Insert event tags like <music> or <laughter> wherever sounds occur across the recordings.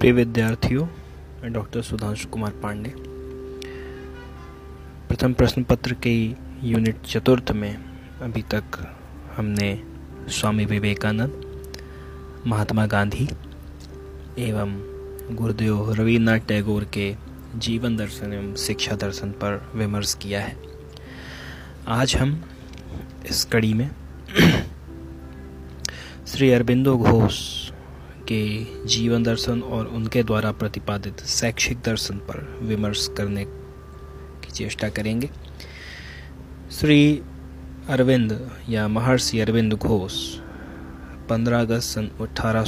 प्रिय विद्यार्थियों मैं डॉक्टर सुधांशु कुमार पांडे, प्रथम प्रश्न पत्र के यूनिट चतुर्थ में अभी तक हमने स्वामी विवेकानंद, महात्मा गांधी एवं गुरुदेव रविन्द्रनाथ टैगोर के जीवन दर्शन एवं शिक्षा दर्शन पर विमर्श किया है। आज हम इस कड़ी में <clears throat> श्री अरबिंदो घोष के जीवन दर्शन और उनके द्वारा प्रतिपादित शैक्षिक दर्शन पर विमर्श करने की चेष्टा करेंगे। श्री अरविंद या महर्षि अरविंद घोष 15 अगस्त सन अठारह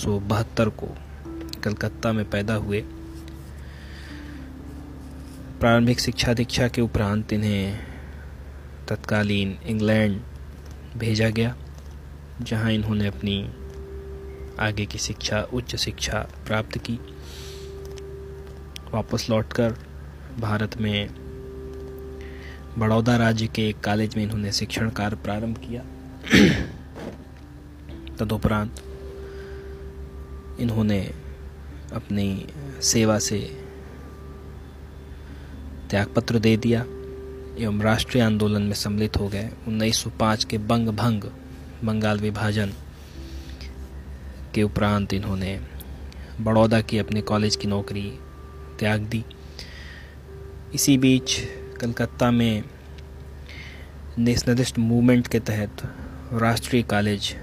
को कलकत्ता में पैदा हुए। प्रारंभिक शिक्षा दीक्षा के उपरांत इन्हें तत्कालीन इंग्लैंड भेजा गया, जहाँ इन्होंने अपनी आगे की शिक्षा, उच्च शिक्षा प्राप्त की। वापस लौटकर भारत में बड़ौदा राज्य के एक कॉलेज में इन्होंने शिक्षण कार्य प्रारंभ किया। तदुपरांत इन्होंने अपनी सेवा से त्यागपत्र दे दिया एवं राष्ट्रीय आंदोलन में सम्मिलित हो गए। 1905 के बंग भंग, बंगाल विभाजन के उपरांत इन्होंने बड़ौदा की अपने कॉलेज की नौकरी त्याग दी। इसी बीच कलकत्ता में नेशनलिस्ट मूवमेंट के तहत राष्ट्रीय कॉलेज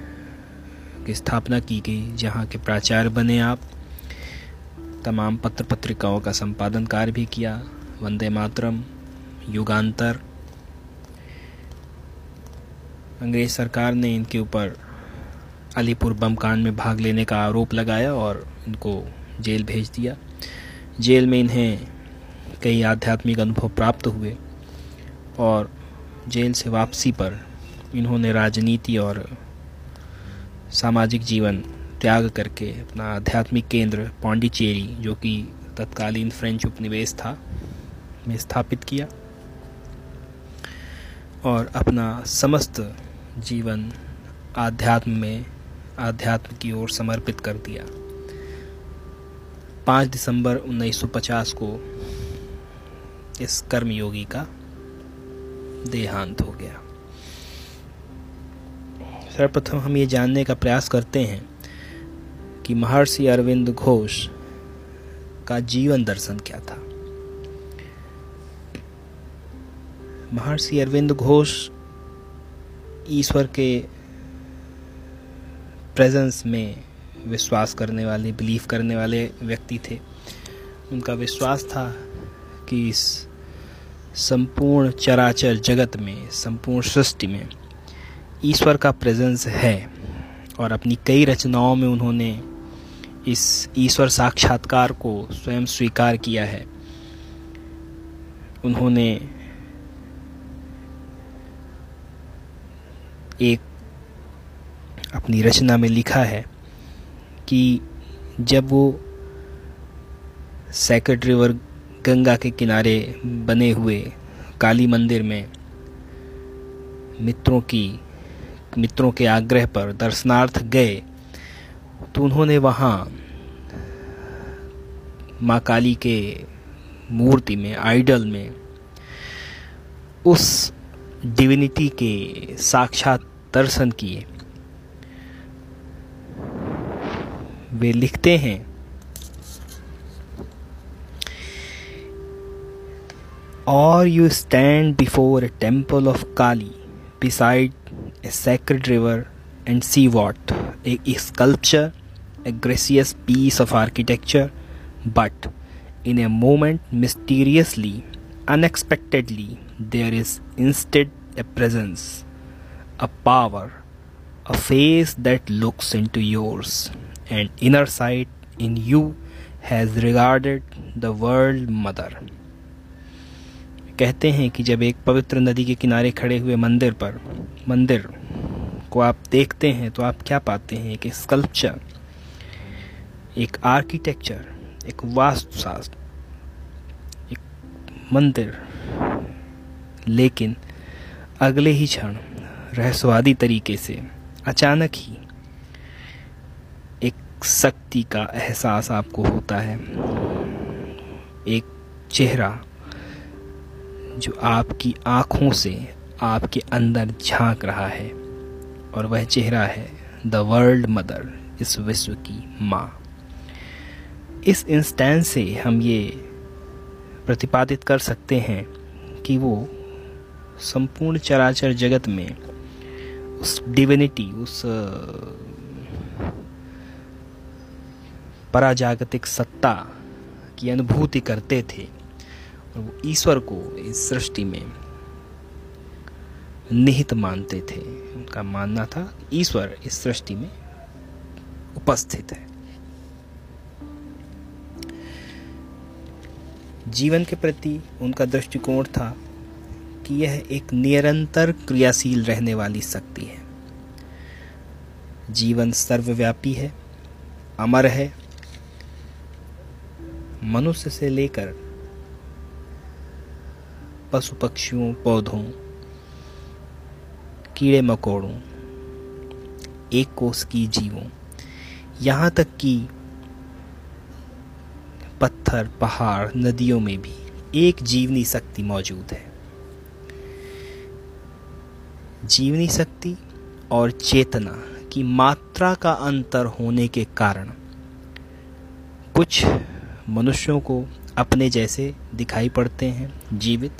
की स्थापना की गई, जहाँ के प्राचार्य बने आप। तमाम पत्र पत्रिकाओं का संपादन कार्य भी किया। वंदे मातरम, युगांतर। अंग्रेज़ सरकार ने इनके ऊपर अलीपुर बम कांड में भाग लेने का आरोप लगाया और इनको जेल भेज दिया। जेल में इन्हें कई आध्यात्मिक अनुभव प्राप्त हुए और जेल से वापसी पर इन्होंने राजनीति और सामाजिक जीवन त्याग करके अपना आध्यात्मिक केंद्र पौंडीचेरी, जो कि तत्कालीन फ्रेंच उपनिवेश था, में स्थापित किया और अपना समस्त जीवन आध्यात्म में आध्यात्म की ओर समर्पित कर दिया। 5 दिसंबर 1950 को इस कर्मयोगी का देहांत हो गया। सर्वप्रथम हम ये जानने का प्रयास करते हैं कि महर्षि अरविंद घोष का जीवन दर्शन क्या था। महर्षि अरविंद घोष ईश्वर के प्रेजेंस में विश्वास करने वाले बिलीव करने वाले व्यक्ति थे। उनका विश्वास था कि इस संपूर्ण चराचर जगत में, संपूर्ण सृष्टि में ईश्वर का प्रेजेंस है और अपनी कई रचनाओं में उन्होंने इस ईश्वर साक्षात्कार को स्वयं स्वीकार किया है। उन्होंने एक अपनी रचना में लिखा है कि जब वो सेक्रेट रिवर गंगा के किनारे बने हुए काली मंदिर में मित्रों की, मित्रों के आग्रह पर दर्शनार्थ गए तो उन्होंने वहाँ माँ काली के मूर्ति में, आइडल में, उस डिविनिटी के साक्षात दर्शन किए। वे लिखते हैं और you stand before a temple of Kali beside a sacred river and see what a, a sculpture a gracious piece of architecture but in a moment mysteriously unexpectedly there is instead a presence a power a face that looks into yours And inner sight in you has regarded the world mother. कहते हैं कि जब एक पवित्र नदी के किनारे खड़े हुए मंदिर पर, मंदिर को आप देखते हैं तो आप क्या पाते हैं? एक स्कल्पचर एक आर्किटेक्चर एक वास्तुशास्त्र, एक मंदिर। लेकिन अगले ही क्षण, रहस्यवादी तरीके से, अचानक ही शक्ति का एहसास आपको होता है। एक चेहरा जो आपकी आँखों से आपके अंदर झाँक रहा है और वह चेहरा है द वर्ल्ड मदर, इस विश्व की माँ। इस इंस्टेंस से हम ये प्रतिपादित कर सकते हैं कि वो संपूर्ण चराचर जगत में उस डिविनिटी उस पराजागतिक सत्ता की अनुभूति करते थे और वो ईश्वर को इस सृष्टि में निहित मानते थे। उनका मानना था ईश्वर इस सृष्टि में उपस्थित है। जीवन के प्रति उनका दृष्टिकोण था कि यह एक निरंतर क्रियाशील रहने वाली शक्ति है। जीवन सर्वव्यापी है, अमर है मनुष्य से लेकर पशु पक्षियों पौधों कीड़े मकोड़ों एक कोष की जीवों, यहाँ तक कि पत्थर, पहाड़, नदियों में भी एक जीवनी शक्ति मौजूद है। जीवनी शक्ति और चेतना की मात्रा का अंतर होने के कारण कुछ मनुष्यों को अपने जैसे दिखाई पड़ते हैं, जीवित,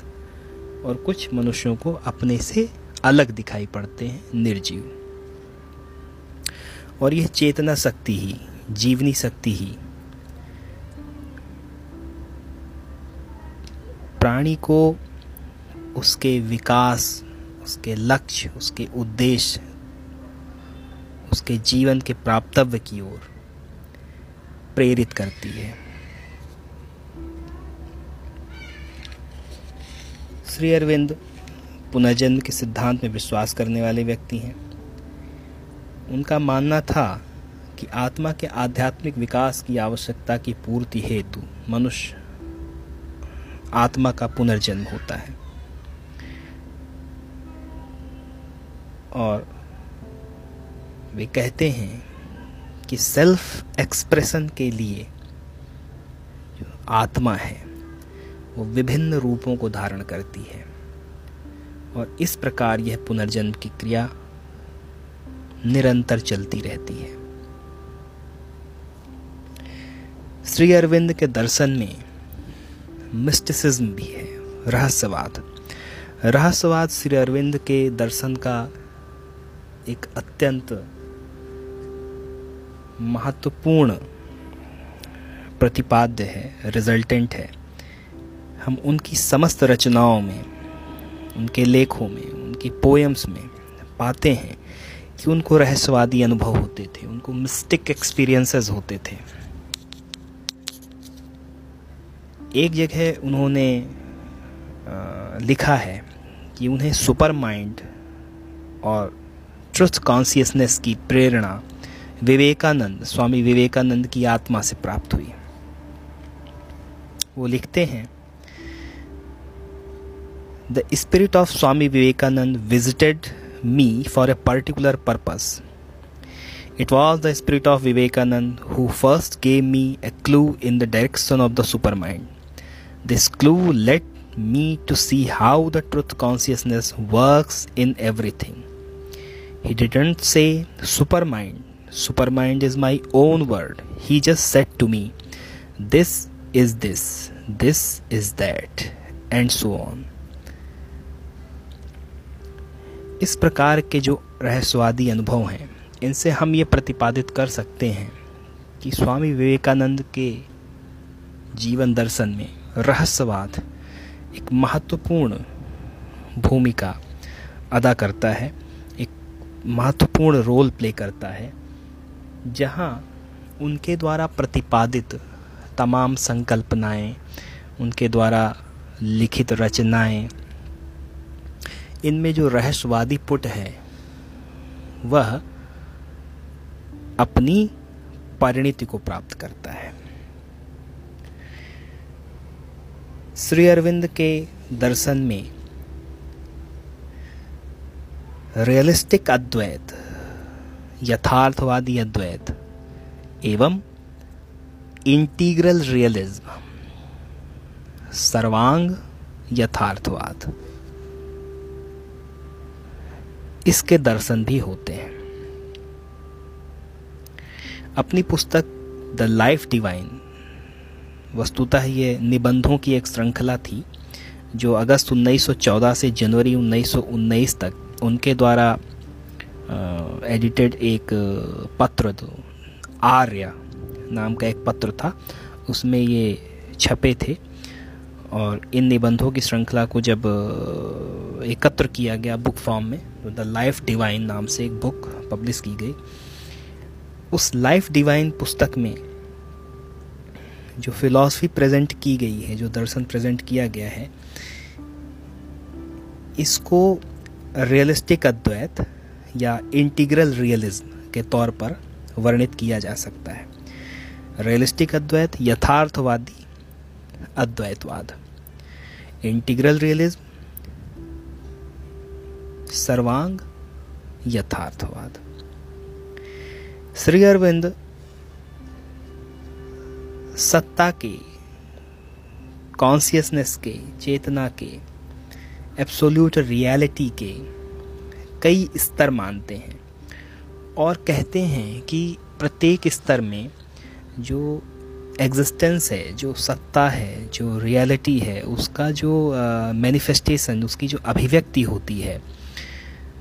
और कुछ मनुष्यों को अपने से अलग दिखाई पड़ते हैं, निर्जीव। और यह चेतना शक्ति ही, जीवनी शक्ति ही, प्राणी को उसके विकास, उसके लक्ष्य, उसके उद्देश्य, उसके जीवन के प्राप्तव्य की ओर प्रेरित करती है। श्री अरविंद पुनर्जन्म के सिद्धांत में विश्वास करने वाले व्यक्ति हैं। उनका मानना था कि आत्मा के आध्यात्मिक विकास की आवश्यकता की पूर्ति हेतु मनुष्य आत्मा का पुनर्जन्म होता है। और वे कहते हैं कि सेल्फ एक्सप्रेशन के लिए जो आत्मा है वो विभिन्न रूपों को धारण करती है। और इस प्रकार यह पुनर्जन्म की क्रिया निरंतर चलती रहती है। श्री अरविंद के दर्शन में मिस्टिसिज्म भी है, रहस्यवाद। रहस्यवाद श्री अरविंद के दर्शन का एक अत्यंत महत्वपूर्ण प्रतिपाद्य है रिजल्टेंट है। हम उनकी समस्त रचनाओं में, उनके लेखों में, उनकी पोएम्स में पाते हैं कि उनको रहस्यवादी अनुभव होते थे, उनको मिस्टिक एक्सपीरियंसेस होते थे। एक जगह उन्होंने लिखा है कि उन्हें सुपर माइंड और ट्रुथ कॉन्सियसनेस की प्रेरणा विवेकानंद, स्वामी विवेकानंद की आत्मा से प्राप्त हुई। वो लिखते हैं The spirit of Swami Vivekananda visited me for a particular purpose. It was the spirit of Vivekananda who first gave me a clue in the direction of the supermind. This clue led me to see how the truth consciousness works in everything. He didn't say supermind. Supermind is my own word. He just said to me, This is this, this is that, and so on. इस प्रकार के जो रहस्यवादी अनुभव हैं, इनसे हम ये प्रतिपादित कर सकते हैं कि स्वामी विवेकानंद के जीवन दर्शन में रहस्यवाद एक महत्वपूर्ण भूमिका अदा करता है, एक महत्वपूर्ण रोल प्ले करता है, जहाँ उनके द्वारा प्रतिपादित तमाम संकल्पनाएँ, उनके द्वारा लिखित रचनाएँ इनमें जो रहस्यवादी पुट है, वह अपनी परिणति को प्राप्त करता है। श्री अरविंद के दर्शन में रियलिस्टिक अद्वैत, यथार्थवादी अद्वैत एवं इंटीग्रल रियलिज्म सर्वांग यथार्थवाद। इसके दर्शन भी होते हैं। अपनी पुस्तक द लाइफ डिवाइन वस्तुतः ये निबंधों की एक श्रृंखला थी, जो अगस्त 1914 से जनवरी 1919 तक उनके द्वारा एडिटेड एक, पत्र तो आर्य नाम का एक पत्र था, उसमें ये छपे थे। और इन निबंधों की श्रृंखला को जब एकत्र किया गया बुक फॉर्म में तो द लाइफ डिवाइन नाम से एक बुक पब्लिश की गई। उस लाइफ डिवाइन पुस्तक में जो फिलॉसफी प्रेजेंट की गई है, जो दर्शन प्रेजेंट किया गया है, इसको रियलिस्टिक अद्वैत या इंटीग्रल रियलिज्म के तौर पर वर्णित किया जा सकता है। रियलिस्टिक अद्वैत, यथार्थवादी, अद्वैतवाद। इंटीग्रल रियलिज्म, सर्वांग यथार्थवाद। श्री अरविंद, सत्ता के कॉन्सियसनेस के, चेतना के एब्सोल्यूट रियलिटी के कई स्तर मानते हैं और कहते हैं कि प्रत्येक स्तर में जो एग्जिस्टेंस है, जो सत्ता है, जो रियलिटी है, उसका जो मैनिफेस्टेशन उसकी जो अभिव्यक्ति होती है,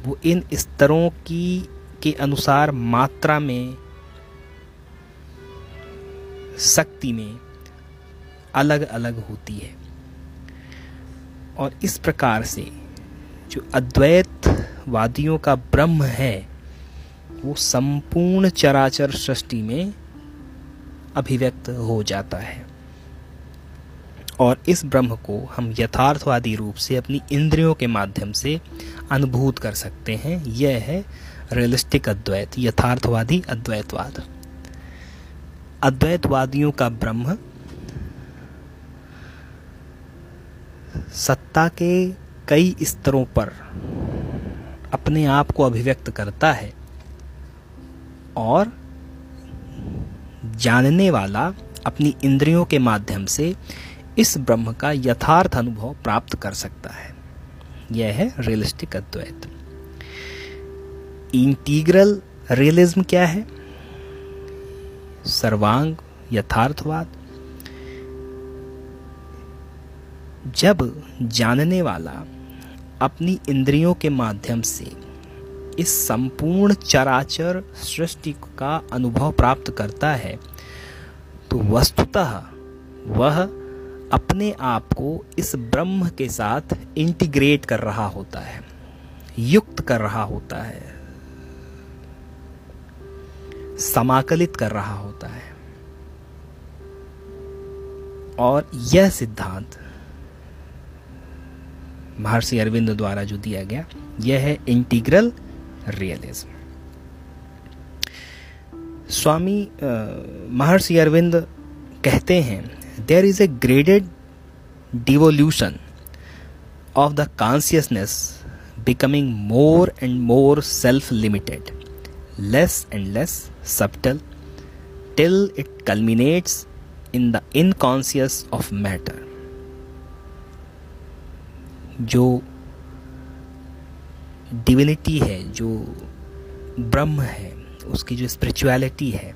वो इन स्तरों की, के अनुसार मात्रा में, शक्ति में अलग अलग होती है। और इस प्रकार से जो अद्वैतवादियों का ब्रह्म है, वो संपूर्ण चराचर सृष्टि में अभिव्यक्त हो जाता है। और इस ब्रह्म को हम यथार्थवादी रूप से अपनी इंद्रियों के माध्यम से अनुभूत कर सकते हैं। यह है रियलिस्टिक अद्वैत, यथार्थवादी अद्वैतवाद। अद्वैतवादियों का ब्रह्म सत्ता के कई स्तरों पर अपने आप को अभिव्यक्त करता है और जानने वाला अपनी इंद्रियों के माध्यम से इस ब्रह्म का यथार्थ अनुभव प्राप्त कर सकता है। यह है रियलिस्टिक अद्वैत। इंटीग्रल रियलिज्म क्या है? सर्वांग यथार्थवाद। जब जानने वाला अपनी इंद्रियों के माध्यम से इस संपूर्ण चराचर सृष्टि का अनुभव प्राप्त करता है तो वस्तुतः वह अपने आप को इस ब्रह्म के साथ इंटीग्रेट कर रहा होता है, युक्त कर रहा होता है, समाकलित कर रहा होता है। और यह सिद्धांत महर्षि अरविंद द्वारा जो दिया गया, यह है इंटीग्रल रियलिज्म स्वामी महर्षि अरविंद कहते हैं there is a graded devolution of the consciousness becoming more and more self limited less and less subtle till it culminates in the inconscient of matter जो डिविनिटी है, जो ब्रह्म है, उसकी जो स्पिरिचुअलिटी है,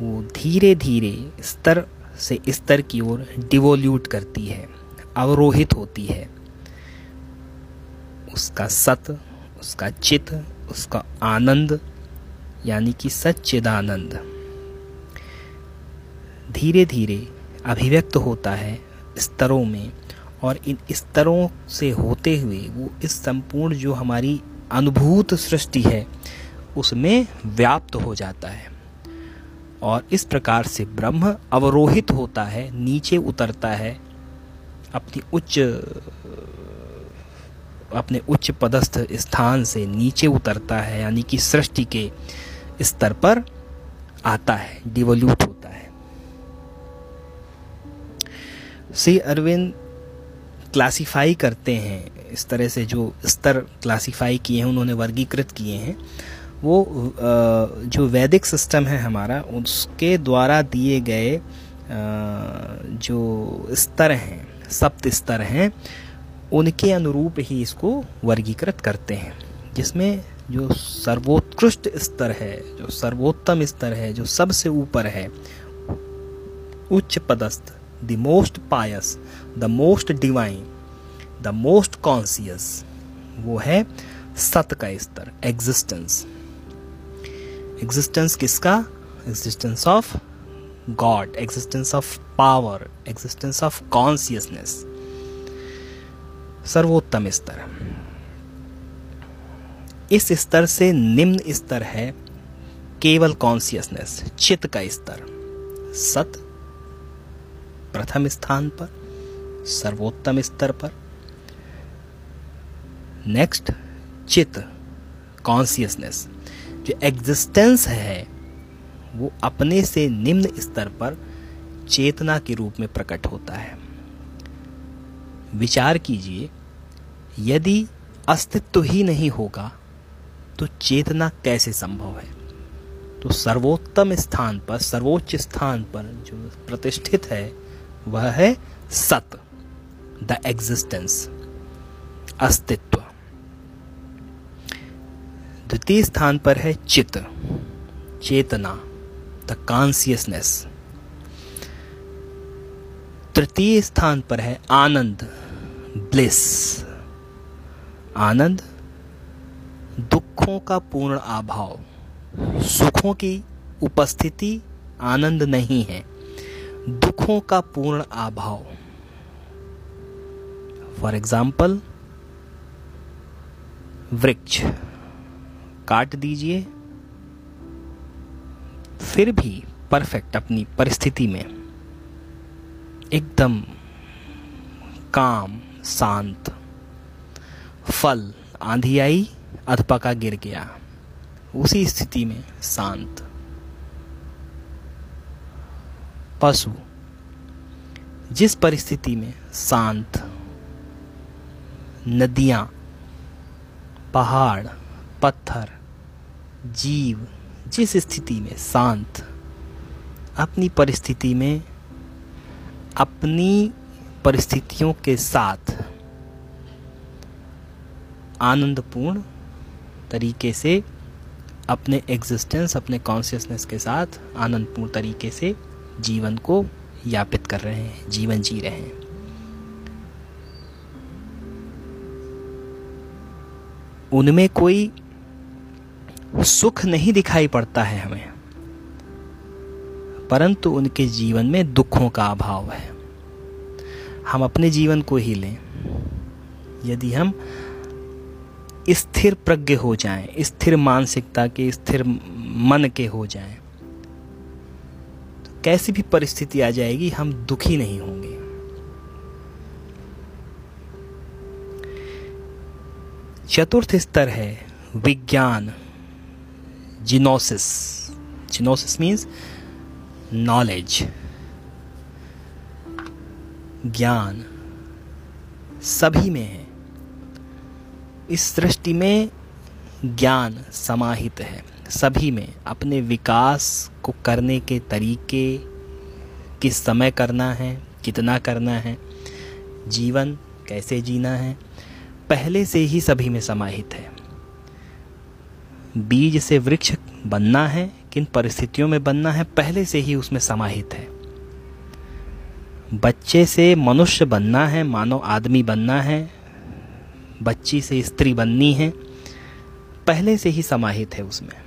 वो धीरे धीरे स्तर से स्तर की ओर डिवोल्यूट करती है, अवरोहित होती है। उसका सत, उसका चित उसका आनंद, यानी कि सच्चिदानंद धीरे धीरे अभिव्यक्त होता है स्तरों में। और इन स्तरों से होते हुए वो इस संपूर्ण जो हमारी अनुभूत सृष्टि है, उसमें व्याप्त हो जाता है। और इस प्रकार से ब्रह्म अवरोहित होता है, नीचे उतरता है, अपनी उच्च, अपने उच्च पदस्थ स्थान से नीचे उतरता है, यानी कि सृष्टि के स्तर पर आता है डिवोल्यूट होता है। श्री अरविंद क्लासिफाई करते हैं, इस तरह से जो स्तर क्लासिफाई किए हैं, उन्होंने वर्गीकृत किए हैं, वो जो वैदिक सिस्टम है हमारा, उसके द्वारा दिए गए जो स्तर हैं, सप्त स्तर हैं, उनके अनुरूप ही इसको वर्गीकृत करते हैं, जिसमें जो सर्वोत्कृष्ट स्तर है, जो सर्वोत्तम स्तर है, जो सबसे ऊपर है, उच्च पदस्थ the most pious the most divine the most conscious वो है सत का स्तर एग्जिस्टेंस एग्जिस्टेंस किसका? Existence of God existence of power existence of consciousness सर्वोत्तम स्तर. इस स्तर से निम्न स्तर है केवल कॉन्सियसनेस चित्त का स्तर सत प्रथम स्थान पर, सर्वोत्तम स्तर पर। नेक्स्ट चित्त कॉन्सियसनेस जो एग्जिस्टेंस है, वो अपने से निम्न स्तर पर चेतना के रूप में प्रकट होता है। विचार कीजिए, यदि अस्तित्व ही नहीं होगा तो चेतना कैसे संभव है? तो सर्वोत्तम स्थान पर, सर्वोच्च स्थान पर जो प्रतिष्ठित है वह है सत, द एग्जिस्टेंस, अस्तित्व। द्वितीय स्थान पर है चित चेतना, द कॉन्सियसनेस। तृतीय स्थान पर है आनंद, ब्लिस। आनंद, दुखों का पूर्ण अभाव, सुखों की उपस्थिति आनंद नहीं है। दुखों का पूर्ण अभाव। फॉर एग्ज़ाम्पल वृक्ष काट दीजिए, फिर भी परफेक्ट अपनी परिस्थिति में। एकदम काम, शांत। फल आंधी आई, अधपका गिर गया। उसी स्थिति में शांत। पशु, जिस परिस्थिति में शांत, नदियाँ, पहाड़, पत्थर, जीव, जिस स्थिति में शांत, अपनी परिस्थिति में, अपनी परिस्थितियों के साथ, आनंदपूर्ण तरीके से, अपने एग्जिस्टेंस अपने कॉन्शियसनेस के साथ, आनंदपूर्ण तरीके से जीवन को यापित कर रहे हैं जीवन जी रहे हैं। उनमें कोई सुख नहीं दिखाई पड़ता है हमें परंतु उनके जीवन में दुखों का अभाव है। हम अपने जीवन को ही लें। यदि हम स्थिर प्रज्ञ हो जाएँ, स्थिर मानसिकता के स्थिर मन के हो जाएँ, कैसी भी परिस्थिति आ जाएगी, हम दुखी नहीं होंगे। चतुर्थ स्तर है विज्ञान, जिनोसिस। जिनोसिस मीन्स नॉलेज ज्ञान। सभी में है। इस सृष्टि में ज्ञान समाहित है। सभी में अपने विकास को करने के तरीके, किस समय करना है, कितना करना है, जीवन कैसे जीना है, पहले से ही सभी में समाहित है। बीज से वृक्ष बनना है, किन परिस्थितियों में बनना है, पहले से ही उसमें समाहित है। बच्चे से मनुष्य बनना है, मानव आदमी बनना है, बच्ची से स्त्री बननी है, पहले से ही समाहित है उसमें।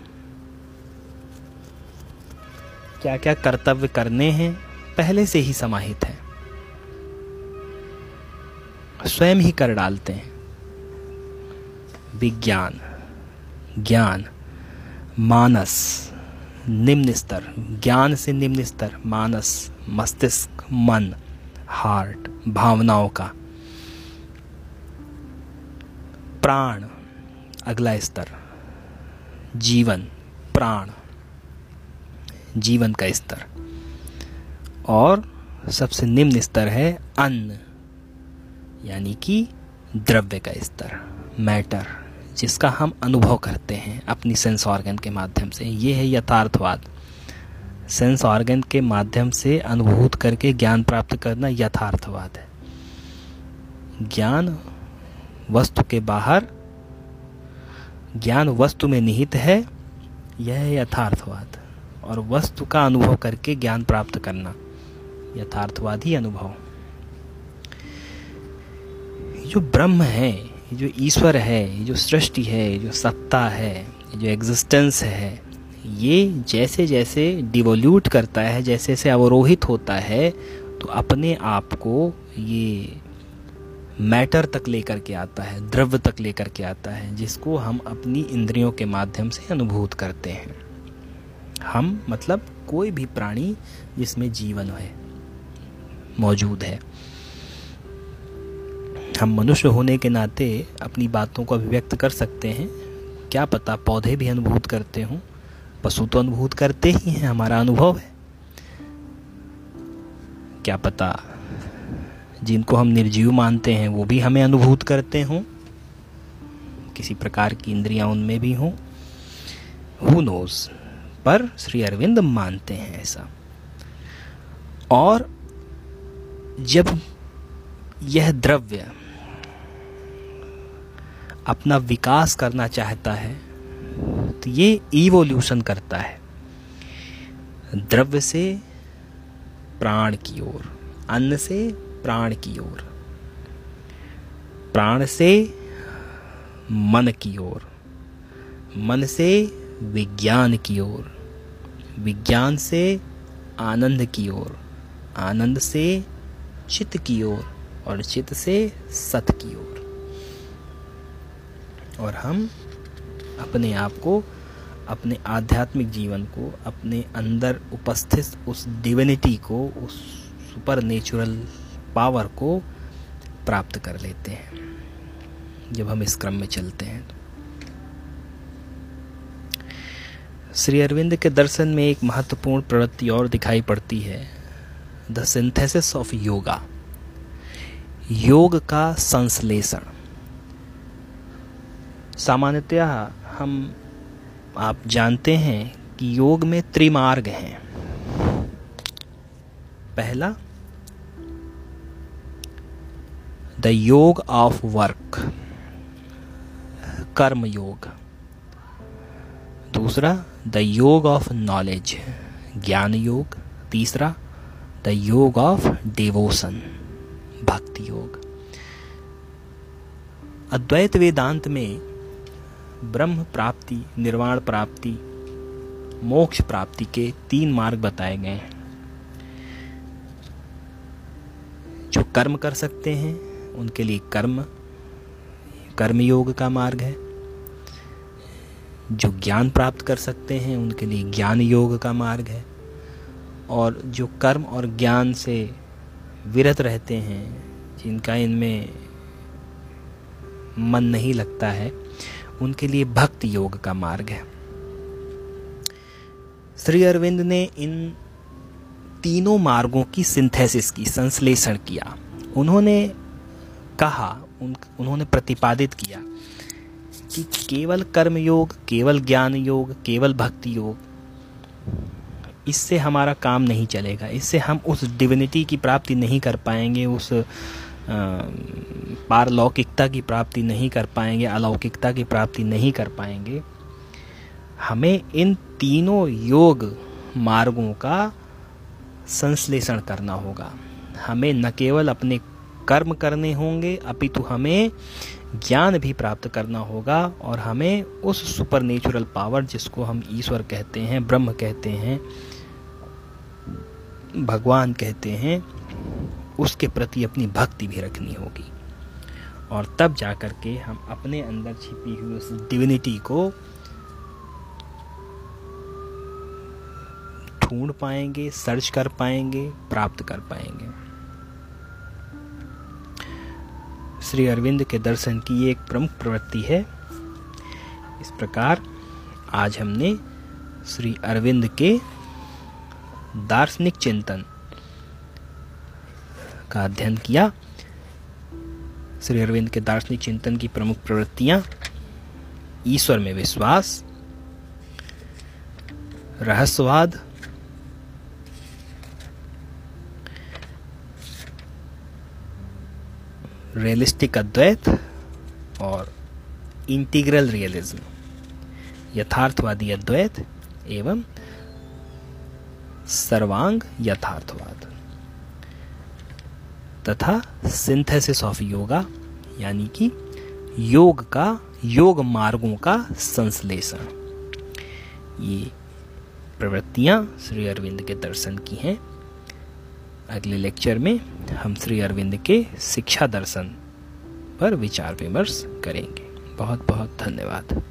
क्या क्या कर्तव्य करने हैं, पहले से ही समाहित है। स्वयं ही कर डालते हैं। विज्ञान, ज्ञान, मानस, निम्न स्तर, ज्ञान से निम्न स्तर, मानस, मस्तिष्क, मन, हार्ट, भावनाओं का। प्राण, अगला स्तर, जीवन, प्राण। जीवन का स्तर। और सबसे निम्न स्तर है अन्न, यानी कि द्रव्य का स्तर, मैटर, जिसका हम अनुभव करते हैं अपनी सेंस ऑर्गन के माध्यम से। ये है यथार्थवाद। सेंस ऑर्गन के माध्यम से अनुभूत करके ज्ञान प्राप्त करना यथार्थवाद है। ज्ञान वस्तु के बाहर, ज्ञान वस्तु में निहित है, यह है यथार्थवाद। और वस्तु का अनुभव करके ज्ञान प्राप्त करना, यथार्थवादी अनुभव। जो ब्रह्म है जो ईश्वर है जो सृष्टि है जो सत्ता है जो एग्जिस्टेंस है, ये जैसे जैसे डिवोल्यूट करता है जैसे जैसे अवरोहित होता है तो अपने आप को ये मैटर तक लेकर के आता है, द्रव्य तक लेकर के आता है, जिसको हम अपनी इंद्रियों के माध्यम से अनुभूत करते हैं। हम मतलब कोई भी प्राणी जिसमें जीवन है, मौजूद है। हम मनुष्य होने के नाते अपनी बातों को अभिव्यक्त कर सकते हैं। क्या पता पौधे भी अनुभूत करते हों। पशु तो अनुभूत करते ही हैं, हमारा अनुभव है। क्या पता जिनको हम निर्जीव मानते हैं, वो भी हमें अनुभूत करते हों। किसी प्रकार की इंद्रियाँ उनमें भी हों। हु नोज़ पर श्री अरविंद मानते हैं ऐसा। और जब यह द्रव्य अपना विकास करना चाहता है तो ये इवोल्यूशन करता है। द्रव्य से प्राण की ओर, अन्न से प्राण की ओर, प्राण से मन की ओर, मन से विज्ञान की ओर विज्ञान से आनंद की ओर, आनंद से चित्त की ओर और चित्त से सत की ओर। और हम अपने आप को, अपने आध्यात्मिक जीवन को, अपने अंदर उपस्थित उस डिविनिटी को, उस सुपर नेचुरल पावर को प्राप्त कर लेते हैं। जब हम इस क्रम में चलते हैं तो श्री अरविंद के दर्शन में एक महत्वपूर्ण प्रवृत्ति और दिखाई पड़ती है, द सिंथेसिस ऑफ़ योगा योग का संश्लेषण। सामान्यतः हम, आप जानते हैं कि योग में त्रिमार्ग हैं। पहला, द योग ऑफ़ वर्क कर्म योग दूसरा द योग ऑफ़ नॉलेज, ज्ञान योग। तीसरा, द योग ऑफ़ डिवोशन भक्ति योग। अद्वैत वेदांत में ब्रह्म प्राप्ति, निर्वाण प्राप्ति, मोक्ष प्राप्ति के तीन मार्ग बताए गए हैं। जो कर्म कर सकते हैं, उनके लिए कर्म कर्म योग का मार्ग है। जो ज्ञान प्राप्त कर सकते हैं उनके लिए ज्ञान योग का मार्ग है। और जो कर्म और ज्ञान से विरत रहते हैं जिनका इनमें मन नहीं लगता है उनके लिए भक्ति योग का मार्ग है। श्री अरविंद ने इन तीनों मार्गों की सिंथेसिस की संश्लेषण किया। उन्होंने कहा उन, उन्होंने प्रतिपादित किया कि केवल कर्म योग केवल ज्ञान योग केवल भक्ति योग इससे हमारा काम नहीं चलेगा। इससे हम उस डिविनिटी की प्राप्ति नहीं कर पाएँगे, उस पारलौकिकता की प्राप्ति नहीं कर पाएँगे, अलौकिकता की प्राप्ति नहीं कर पाएँगे। हमें इन तीनों योग मार्गों का संश्लेषण करना होगा। हमें न केवल अपने कर्म करने होंगे, अपितु हमें ज्ञान भी प्राप्त करना होगा और हमें उस सुपर नेचुरल पावर जिसको हम ईश्वर कहते हैं, ब्रह्म कहते हैं, भगवान कहते हैं, उसके प्रति अपनी भक्ति भी रखनी होगी। और तब जा कर के हम अपने अंदर छिपी हुई उस डिविनिटी को ढूंढ पाएँगे सर्च कर पाएँगे, प्राप्त कर पाएँगे। श्री अरविंद के दर्शन की एक प्रमुख प्रवृत्ति है। इस प्रकार आज हमने श्री अरविंद के दार्शनिक चिंतन का अध्ययन किया। श्री अरविंद के दार्शनिक चिंतन की प्रमुख प्रवृत्तियाँ, ईश्वर में विश्वास, रहस्यवाद रियलिस्टिक अद्वैत और इंटीग्रल रियलिज्म यथार्थवादी अद्वैत एवं सर्वांग यथार्थवाद, तथा सिंथेसिस ऑफ़ योगा यानी कि योग का, योग मार्गों का संश्लेषण। ये प्रवृत्तियाँ श्री अरविंद के दर्शन की हैं। अगले लेक्चर में हम श्री अरविंद के शिक्षा दर्शन पर विचार विमर्श करेंगे। बहुत बहुत धन्यवाद।